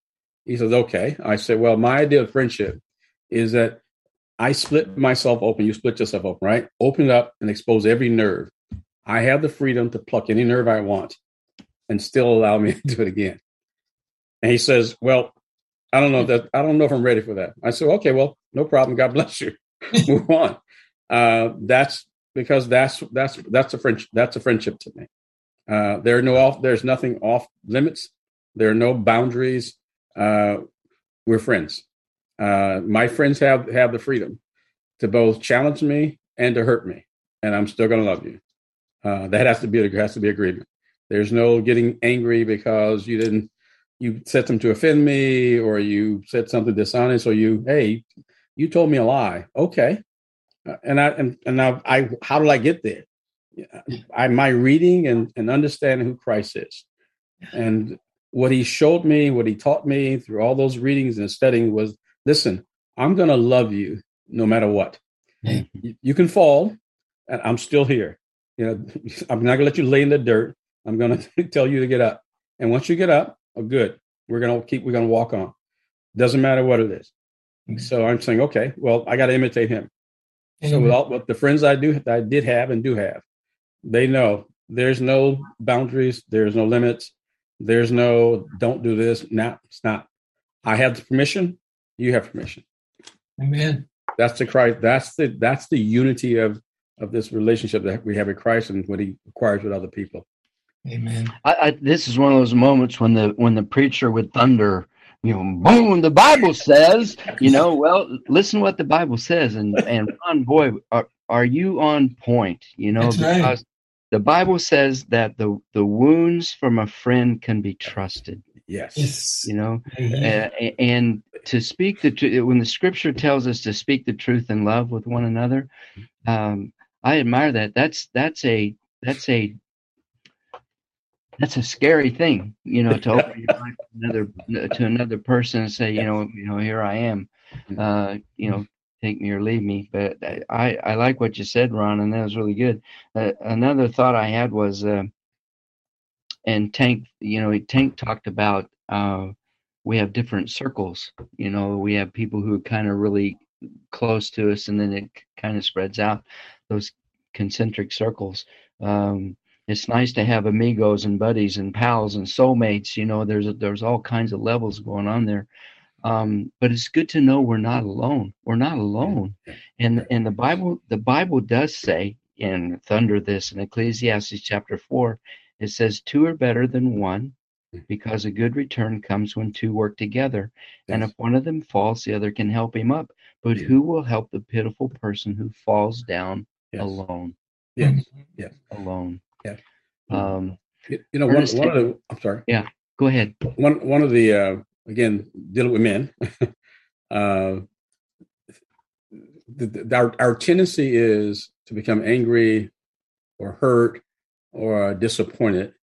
He says, okay. I said, well, my idea of friendship is that I split myself open. You split yourself open, right? Open it up and expose every nerve. I have the freedom to pluck any nerve I want and still allow me *laughs* to do it again. And he says, Well, I don't know that I don't know if I'm ready for that. I said, Okay, well, no problem. God bless you. *laughs* Move on. Uh, that's because that's that's that's a friendship that's a friendship to me. Uh, there are no off there's nothing off limits. There are no boundaries. Uh, we're friends. Uh, my friends have have the freedom to both challenge me and to hurt me, and I'm still going to love you. Uh, that has to be has to be agreement. There's no getting angry because you didn't you said something to offend me or you said something dishonest or you hey you told me a lie okay uh, and i and, and now i how did i get there i my reading and, and understanding who christ is and what he showed me what he taught me through all those readings and studying was listen i'm going to love you no matter what you, you can fall and i'm still here you know *laughs* i'm not going to let you lay in the dirt i'm going *laughs* to tell you to get up and once you get up Oh, good. We're gonna keep. We're gonna walk on. Doesn't matter what it is. Mm-hmm. So I'm saying, okay, well, I got to imitate him. Mm-hmm. So with all with the friends I do, I did have and do have, they know there's no boundaries, there's no limits, there's no don't do this. Now it's not. I have the permission. You have permission. Amen. That's the Christ. That's the that's the unity of of this relationship that we have with Christ and what He requires with other people. Amen. I, I, this is one of those moments when the when the preacher would thunder, you know, boom. The Bible *laughs* says, you know, well, listen what the Bible says, and *laughs* and Ron, boy, are are you on point? You know, That's because right. the Bible says that the the wounds from a friend can be trusted. Yes. yes. You know, uh, and to speak the truth when the Scripture tells us to speak the truth in love with one another, um, I admire that. That's that's a that's a that's a scary thing, you know, to open your life to another to another person and say, you know, you know, here I am, mm-hmm. uh, you know, take me or leave me. But I I like what you said, Ron, and that was really good. Uh, another thought I had was, uh, and Tank, you know, Tank talked about uh, we have different circles. You know, we have people who are kind of really close to us, and then it kind of spreads out those concentric circles. Um, it's nice to have amigos and buddies and pals and soulmates. You know, there's a, there's all kinds of levels going on there. Um, but it's good to know we're not alone. We're not alone. And and the Bible the Bible does say in thunder this in Ecclesiastes chapter four, it says two are better than one because a good return comes when two work together. Yes. And if one of them falls, the other can help him up. But who will help the pitiful person who falls down yes. alone. Yes. Mm-hmm. Yes. Alone. Yeah. Um, you, you know, one, one of the. I'm sorry. Yeah. Go ahead. One one of the uh, again dealing with men. *laughs* uh, the, the, our our tendency is to become angry, or hurt, or disappointed,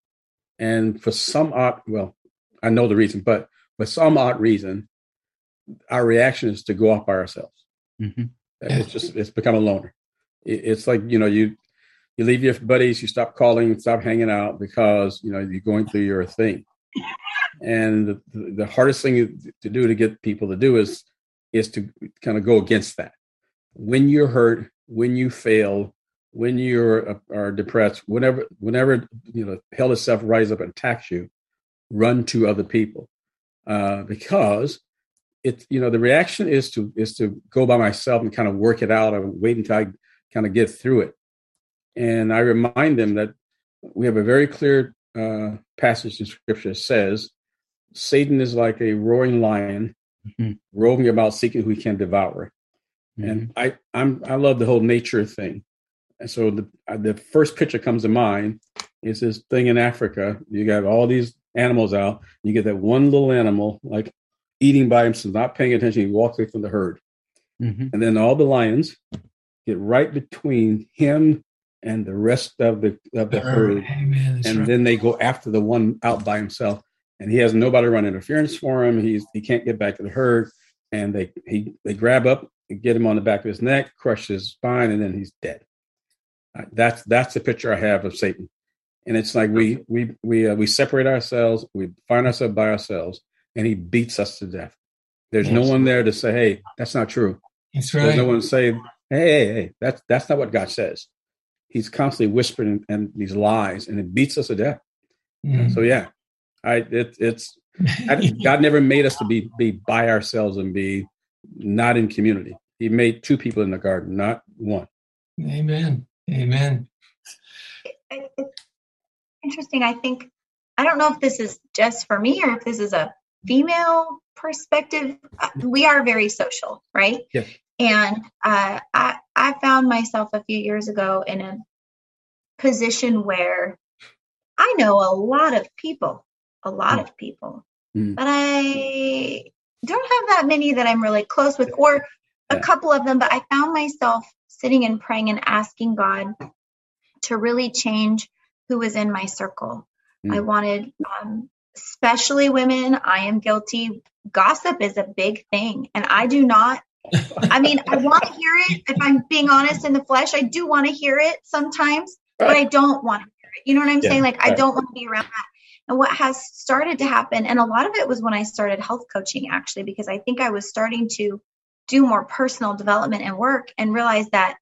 and for some odd well, I know the reason, but for some odd reason, our reaction is to go off by ourselves. Mm-hmm. It's just it's become a loner. It's like you know you you leave your buddies, you stop calling, stop hanging out because you know you're going through your thing. And the, the hardest thing to do to get people to do is is to kind of go against that. When you're hurt, when you fail, when you're uh, are depressed, whenever whenever you know hell itself rises up and attacks you, run to other people uh, because it's you know the reaction is to is to go by myself and kind of work it out and wait until I kind of get through it. And I remind them that we have a very clear uh, passage in Scripture that says Satan is like a roaring lion, mm-hmm. roving about seeking who he can devour. Mm-hmm. And I I'm I love the whole nature thing. And so the uh, the first picture comes to mind is this thing in Africa. You got all these animals out. You get that one little animal like eating by himself, not paying attention. He walks away from the herd. Mm-hmm. And then all the lions get right between him and the rest of the of the herd. Amen, and right. then they go after the one out by himself. And he has nobody run interference for him. He's he can't get back to the herd. And they he they grab up and get him on the back of his neck, crush his spine, and then he's dead. That's that's the picture I have of Satan. And it's like we we we uh, we separate ourselves, we find ourselves by ourselves, and he beats us to death. There's yes. no one there to say, "Hey, that's not true." That's right. There's no one to say, "Hey, hey, hey, that's that's not what God says." He's constantly whispering and these lies, and it beats us to death. Mm. So yeah, I it, it's I, God never made us to be be by ourselves and be not in community. He made two people in the garden, not one. Amen. Amen. It's interesting. I think I don't know if this is just for me or if this is a female perspective, uh, we are very social, right? Yeah. And uh, I I found myself a few years ago in a position where I know a lot of people, a lot of people, mm. but I don't have that many that I'm really close with, or a couple of them. But I found myself sitting and praying and asking God to really change who was in my circle. Mm. I wanted um, especially women, I am guilty. Gossip is a big thing. And I do not, I mean, I want to hear it. If I'm being honest in the flesh, I do want to hear it sometimes, but I don't want to hear it. You know what I'm yeah, saying? Like, right. I don't want to be around that. And what has started to happen, and a lot of it was when I started health coaching, actually, because I think I was starting to do more personal development and work and realize that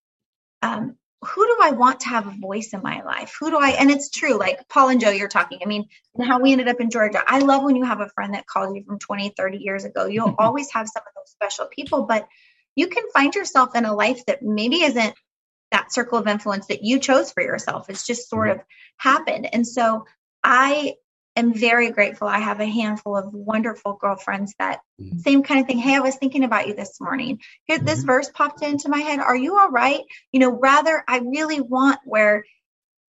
um, who do I want to have a voice in my life? Who do I, and it's true, like Paul and Joe, you're talking. I mean, how we ended up in Georgia. I love when you have a friend that calls you from 20, 30 years ago. You'll *laughs* always have some of those special people, but you can find yourself in a life that maybe isn't that circle of influence that you chose for yourself. It's just sort mm-hmm. of happened. And so I am very grateful. I have a handful of wonderful girlfriends that mm-hmm. same kind of thing. Hey, I was thinking about you this morning. Here, this mm-hmm. verse popped into my head. Are you all right? You know, rather, I really want where,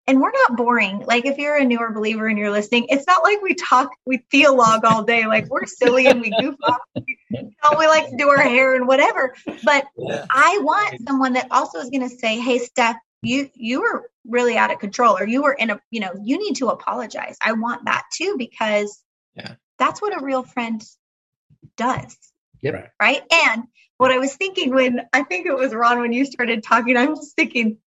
and we're not boring. Like if you're a newer believer and you're listening, it's not like we talk, we theologue all day. Like we're silly and we goof *laughs* off. You know, we like to do our hair and whatever. But yeah. I want someone that also is going to say, Hey, Steph, you you were really out of control or you were in a you know you need to apologize i want that too because yeah that's what a real friend does yep. right and what i was thinking when i think it was ron when you started talking i'm just thinking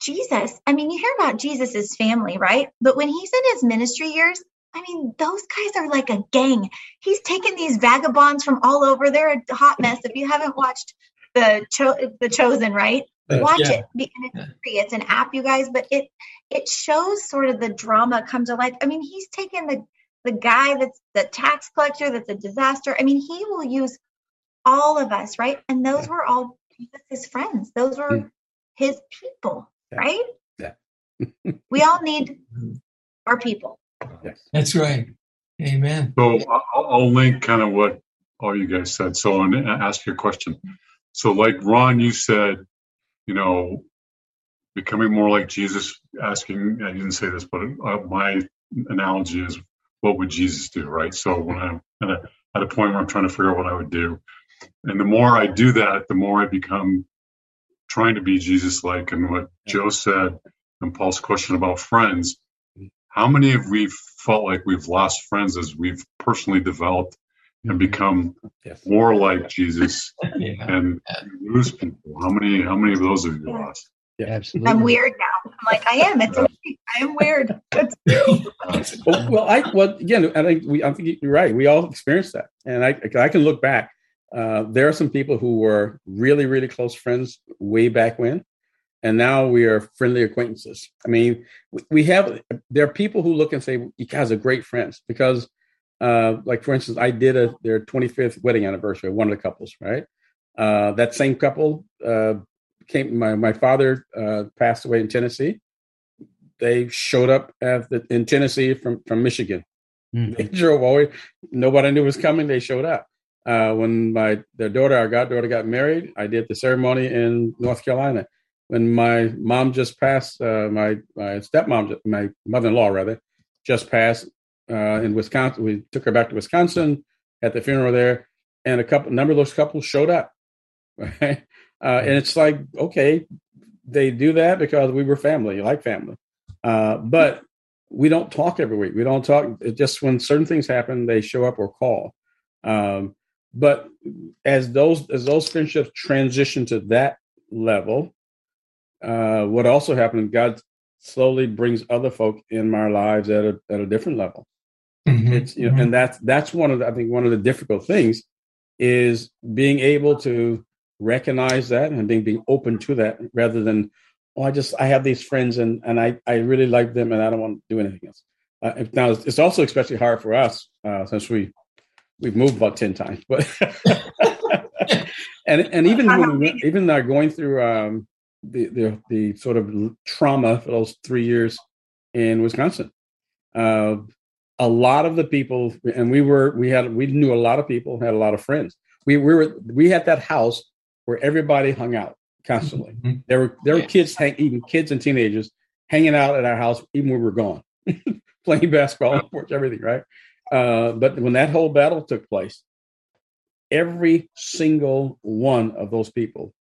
jesus i mean you hear about jesus's family right but when he's in his ministry years I mean, those guys are like a gang. He's taken these vagabonds from all over. They're a hot mess. If you haven't watched the cho- the Chosen, right? Watch yeah. it it's free it's an app you guys but it it shows sort of the drama come to life. I mean he's taken the the guy that's the tax collector that's a disaster. I mean he will use all of us right? And those yeah. were all his friends. Those were mm. his people yeah. right? Yeah. *laughs* We all need our people. Yes. that's right. Amen. So I'll, I'll link kind of what all you guys said. So and ask your question. So like ron you said you know, becoming more like Jesus, asking, I didn't say this, but uh, my analogy is what would Jesus do, right? So when I'm at a, at a point where I'm trying to figure out what I would do, and the more I do that, the more I become trying to be Jesus like. And what Joe said and Paul's question about friends, how many of we felt like we've lost friends as we've personally developed and become yes. more like Jesus *laughs* yeah. and lose people? How many how many of those have you lost? Yeah, absolutely. I'm weird now. I'm like, I am. It's okay. I am weird. *laughs* well, well, I well again, I think we. I think you're right. We all experienced that, and I I can look back. Uh, there are some people who were really really close friends way back when, and now we are friendly acquaintances. I mean, we have there are people who look and say you guys are great friends because, uh, like for instance, I did a their 25th wedding anniversary. One of the couples, right? Uh, that same couple uh, came. My my father uh, passed away in Tennessee. They showed up at the, in Tennessee from from Michigan. Mm. They *laughs* drove away. Nobody knew was coming. They showed up. Uh, when my their daughter, our goddaughter, got married, I did the ceremony in North Carolina. When my mom just passed, uh, my my stepmom, my mother-in-law rather, just passed uh, in Wisconsin. We took her back to Wisconsin at the funeral there, and a couple number of those couples showed up. *laughs* Right? Uh, and it's like, okay, they do that because we were family, like family. Uh, but we don't talk every week. We don't talk. just when certain things happen, they show up or call. Um, but as those as those friendships transition to that level, uh, what also happened, God slowly brings other folk in our lives at a at a different level. Mm-hmm. It's you know, and that's that's one of the, I think one of the difficult things is being able to recognize that and being being open to that rather than oh I just I have these friends and and I I really like them and I don't want to do anything else. Uh, now it's also especially hard for us uh, since we we've moved about ten times, but *laughs* and and even when we, even are going through um, the, the the sort of trauma for those three years in Wisconsin. Uh, a lot of the people, and we were we had we knew a lot of people, had a lot of friends. We, we were we had that house where everybody hung out constantly. Mm-hmm. There were there were kids, hang, even kids and teenagers, hanging out at our house even when we were gone, *laughs* playing basketball on the porch, everything, right? Uh, but when that whole battle took place, every single one of those people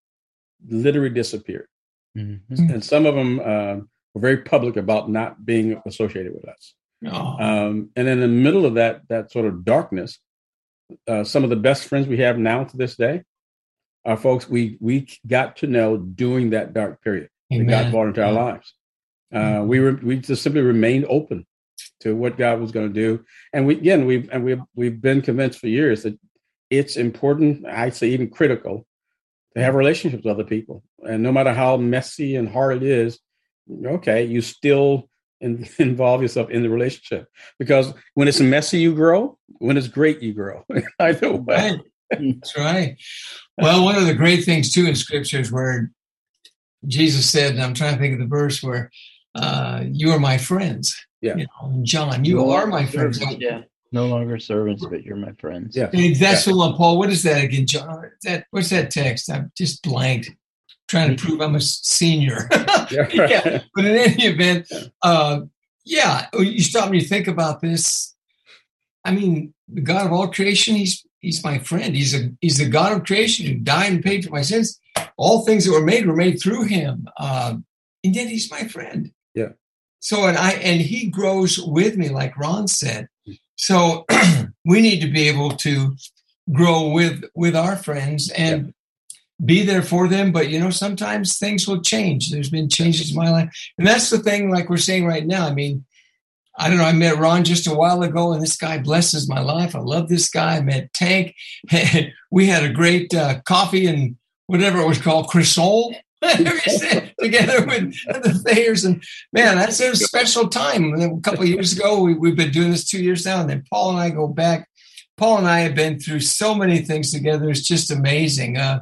literally disappeared, mm-hmm. and some of them uh, were very public about not being associated with us. Oh. Um, and in the middle of that that sort of darkness, uh, some of the best friends we have now to this day are folks we we got to know during that dark period Amen. that God brought into our lives. Uh, we were we just simply remained open to what God was going to do, and we again we've and we've we've been convinced for years that it's important. I say even critical to have relationships with other people, and no matter how messy and hard it is, okay, you still in, *laughs* involve yourself in the relationship because when it's messy, you grow. When it's great, you grow. *laughs* Either way. Right. That's right. Well, one of the great things too in scriptures where Jesus said, and I'm trying to think of the verse where uh, you are my friends. Yeah. You know, John, you no are my friends. Yeah. No longer servants, but you're my friends. Yeah. And that's yeah. what Paul. What is that again, John? That what's that text? I'm just blanked. Trying to prove I'm a senior. *laughs* yeah. But in any event, uh, yeah, you stop and you think about this. I mean, the God of all creation, he's He's my friend. He's a he's the God of creation who died and paid for my sins. All things that were made were made through him. Uh, and yet he's my friend. Yeah. So and I and he grows with me, like Ron said. So *clears throat* we need to be able to grow with with our friends and yeah. Be there for them. But you know, sometimes things will change. There's been changes in my life, and that's the thing. Like we're saying right now. I mean, I don't know. I met Ron just a while ago, and this guy blesses my life. I love this guy. I met Tank. *laughs* we had a great uh, coffee and whatever it was called, croissant *laughs* together with the Thayers. And man, that's a special time. A couple years ago, we, have been doing this two years now, and then Paul and I go back. Paul and I have been through so many things together. It's just amazing. Uh,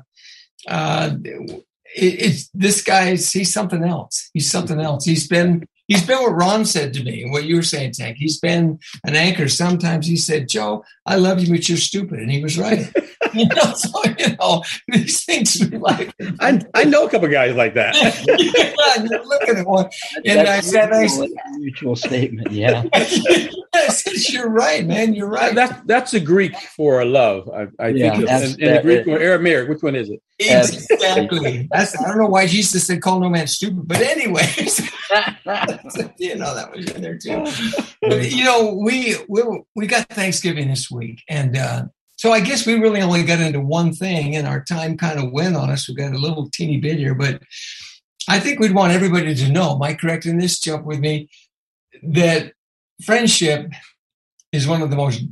uh, it, it's this guy. He's something else. He's something else. He's been he's been what Ron said to me, what you were saying, Tank. He's been an anchor. Sometimes he said, Joe, I love you, but you're stupid. And he was right. *laughs* *laughs* you know, so, you know, these things like I, I know a couple guys like that. *laughs* yeah, you're looking at one, and I That's said, I mutual, mutual statement. Yeah. *laughs* I said, you're right, man, you're right. That's that's the Greek for love. I, I Yeah, think that's- it's in, in the Greek or Aramaic. Which one is it? Exactly. That's I don't know why Jesus said call no man stupid, but anyways, you know that was in there too. But, you know, we we we got Thanksgiving this week, and uh, so I guess we really only got into one thing, and our time kind of went on us. We got a little teeny bit here, but I think we'd want everybody to know. Am I correct in this? Jump with me. That friendship is one of the most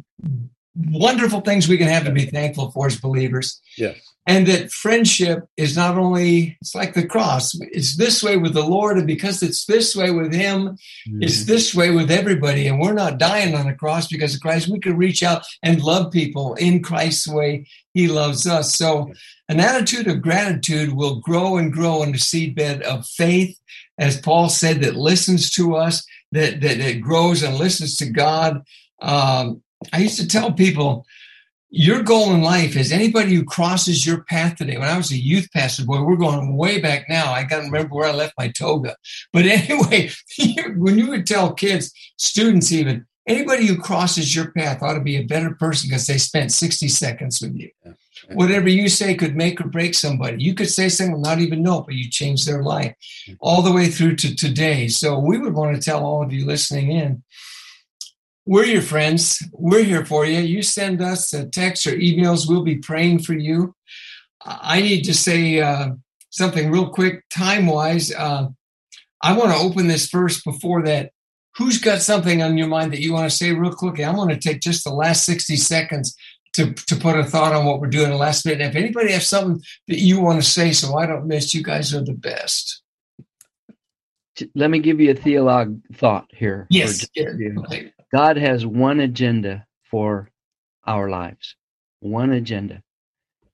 wonderful things we can have to be thankful for as believers Yes. And that friendship is not only it's like the cross. It's this way with the lord and because it's this way with him it's this way with everybody and we're not dying on the cross because of christ. We can reach out and love people in christ's way. He loves us. So an attitude of gratitude will grow and grow in the seedbed of faith. As paul said that listens to us that that, that grows and listens to god. Um, i used to tell people your goal in life is anybody who crosses your path today. When I was a youth pastor, boy, we're going way back now. I to remember where I left my toga. *laughs* But anyway, when you would tell kids, students even, anybody who crosses your path ought to be a better person because they spent 60 seconds with you. Whatever you say could make or break somebody. You could say something not even know, but you changed their life all the way through to today. So we would want to tell all of you listening in we're your friends. We're here for you. You send us a text or emails. We'll be praying for you. I need to say uh, something real quick, time wise. Uh, I want to open this first before that. Who's got something on your mind that you want to say real quickly? I'm going to take just the last 60 seconds to, to put a thought on what we're doing the last minute. If anybody has something that you want to say, so I don't miss, you guys are the best. Let me give you a theologue thought here. Yes. yeah, a few. okay. God has one agenda for our lives, one agenda,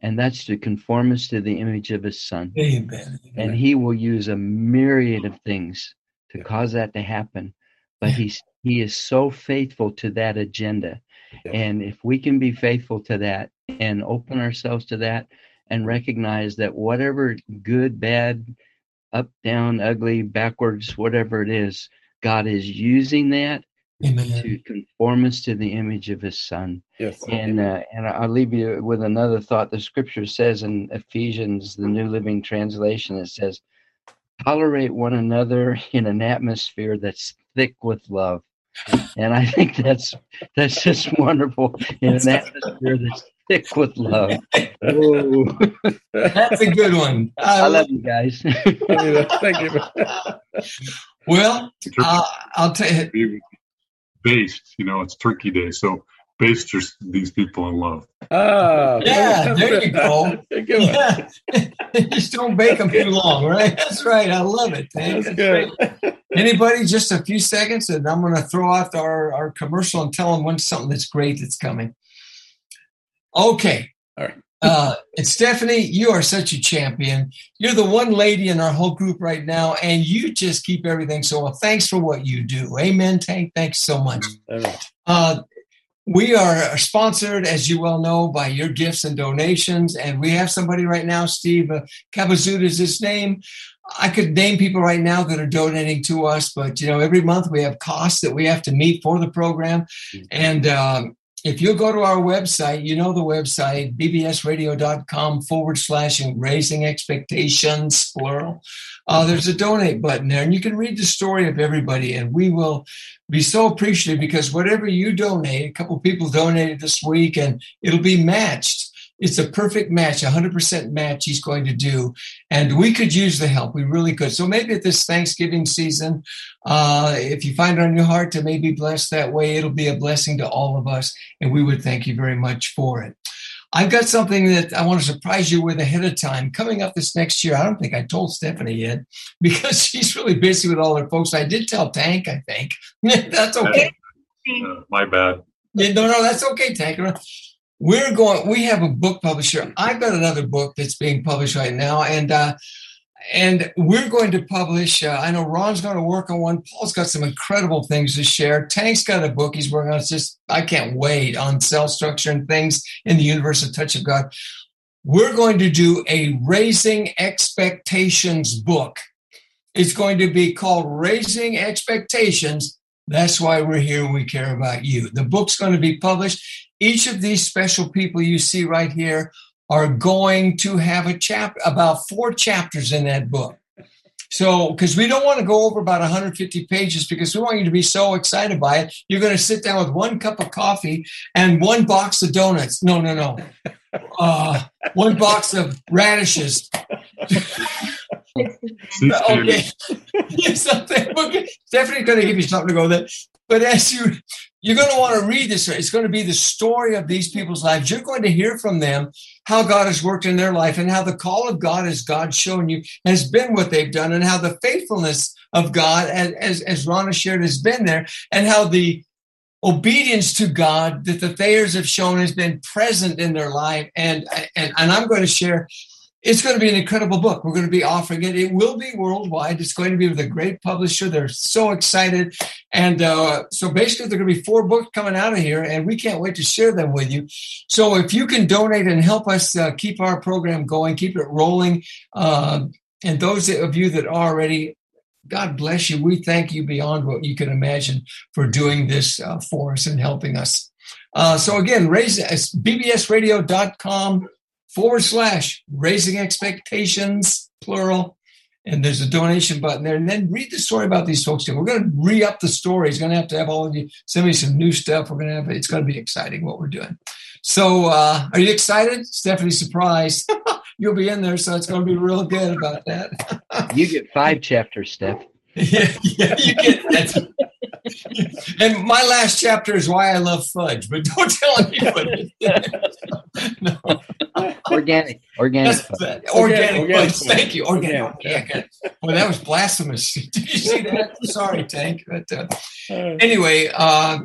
and that's to conform us to the image of His Son. Amen. And He will use a myriad of things to cause that to happen. But. He's He is so faithful to that agenda, and if we can be faithful to that and open ourselves to that, and recognize that whatever good, bad, up, down, ugly, backwards, whatever it is, God is using that Amen. to conform us to the image of his son Yes. and uh, and i'll leave you with another thought the scripture says in ephesians the new living translation it says tolerate one another in an atmosphere that's thick with love and i think that's that's just wonderful in an atmosphere that's thick with love Whoa. That's a good one. i love you guys *laughs* Thank you. Well, uh, I'll tell you. Be based, you know, it's Turkey Day, so based your, these people in love. Ah, Yeah, there you go. *laughs* Yeah. *laughs* just don't bake them too long, right? That's right. I love it. Hank. That's That's good. great. Anybody, just a few seconds, and I'm going to throw out our, our commercial and tell them when something that's great that's coming. Okay. All right. Uh, and Stephanie, you are such a champion. You're the one lady in our whole group right now, and you just keep everything so well. Thanks for what you do. Amen, Tank. Thanks so much. Uh, we are sponsored, as you well know, by your gifts and donations. And we have somebody right now, Steve uh, is his name. I could name people right now that are donating to us, but you know, every month we have costs that we have to meet for the program. And um, if you go to our website, you know the website, bbsradio.com forward slash raising expectations, plural. Uh, there's a donate button there, and you can read the story of everybody, and we will be so appreciative because whatever you donate, a couple people donated this week, and it'll be matched. It's a perfect match, 100% match he's going to do. And we could use the help. We really could. So maybe at this Thanksgiving season, uh, if you find it on your heart to maybe bless that way, it'll be a blessing to all of us. And we would thank you very much for it. I've got something that I want to surprise you with ahead of time coming up this next year. I don't think I told Stephanie yet *laughs* because she's really busy with all her folks. I did tell Tank, I think. *laughs* that's okay. Uh, my bad. Yeah, no, no, that's okay, Tank. We're going. We have a book publisher. I've got another book that's being published right now, and uh, and we're going to publish. Uh, I know Ron's going to work on one. Paul's got some incredible things to share. Tank's got a book he's working on. It's just I can't wait on cell structure and things in the universe of touch of God. We're going to do a raising expectations book. It's going to be called Raising Expectations. That's why we're here. We care about you. The book's going to be published. Each of these special people you see right here are going to have a chapter, about four chapters in that book. So, because we don't want to go over about 150 pages because we want you to be so excited by it. You're going to sit down with one cup of coffee and one box of donuts. No, no, no. Uh, one box of radishes. *laughs* okay. *laughs* something. Definitely going to give you something to go there. But as you you're going to want to read this. It's going to be the story of these people's lives. You're going to hear from them how God has worked in their life and how the call of God, as God's shown you, has been what they've done, and how the faithfulness of God, as as Ron has shared, has been there, and how the obedience to God that the Thayers have shown has been present in their life. And and, and I'm going to share it's going to be an incredible book. We're going to be offering it. It will be worldwide. It's going to be with a great publisher. They're so excited. And uh, so basically, there are going to be four books coming out of here, and we can't wait to share them with you. So if you can donate and help us uh, keep our program going, keep it rolling, uh, and those of you that are already, God bless you. We thank you beyond what you can imagine for doing this uh, for us and helping us. Uh, so again, raise bbsradio.com forward slash raising expectations, plural. And there's a donation button there. And then read the story about these folks. We're going to re up the story. He's going to have to have all of you send me some new stuff. We're going to have, it's going to be exciting what we're doing. So, uh, are you excited? Stephanie, surprised. *laughs* You'll be in there, so it's going to be real good about that. *laughs* you get five chapters, Steph. Yeah, yeah, you get that. and my last chapter is why I love fudge, but don't tell anybody. no. Organic, organic, organic, organic, fudge. Thank you, organic. organic. Well, that was blasphemous. *laughs* Did you see that? Sorry, Tank. But uh, anyway, uh,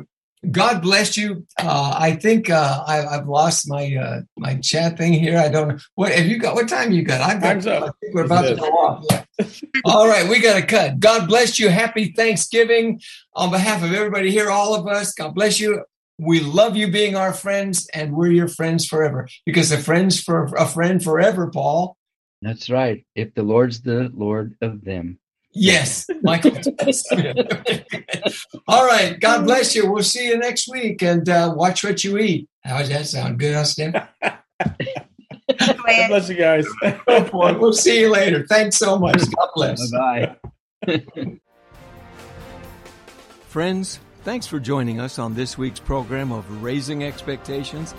God bless you. Uh, I think uh, I, have lost my uh, my chat thing here. I don't know what have you got. What time you got? I've got. I think we're about to go off. Yeah. all right, we got to cut. God bless you. Happy Thanksgiving on behalf of everybody here, all of us. God bless you. We love you being our friends, and we're your friends forever. Because a friend's for a friend forever, Paul. That's right. If the Lord's the Lord of them, Yes, Michael. *laughs* All right. God bless you. We'll see you next week and uh, watch what you eat. How does that sound? Good, Austin? *laughs* God bless you guys. oh. We'll see you later. Thanks so much. God bless. Bye bye. *laughs* Friends, thanks for joining us on this week's program of Raising Expectations.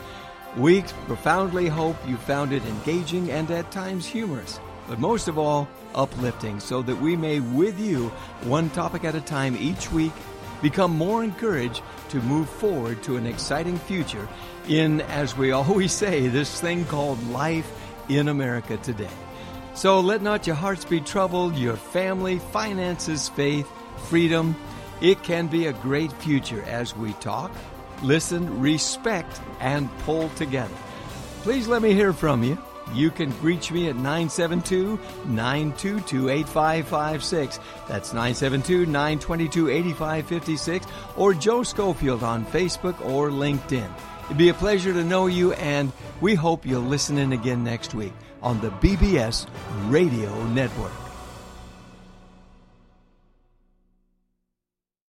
We profoundly hope you found it engaging and at times humorous but most of all, uplifting so that we may, with you, one topic at a time each week, become more encouraged to move forward to an exciting future in, as we always *laughs* say, this thing called life in America today. So let not your hearts be troubled, your family, finances, faith, freedom. It can be a great future as we talk, listen, respect, and pull together. Please let me hear from you. You can reach me at 972 922 8556. That's 972 922 8556 or Joe Schofield on Facebook or LinkedIn. It'd be a pleasure to know you, and we hope you'll listen in again next week on the BBS Radio Network.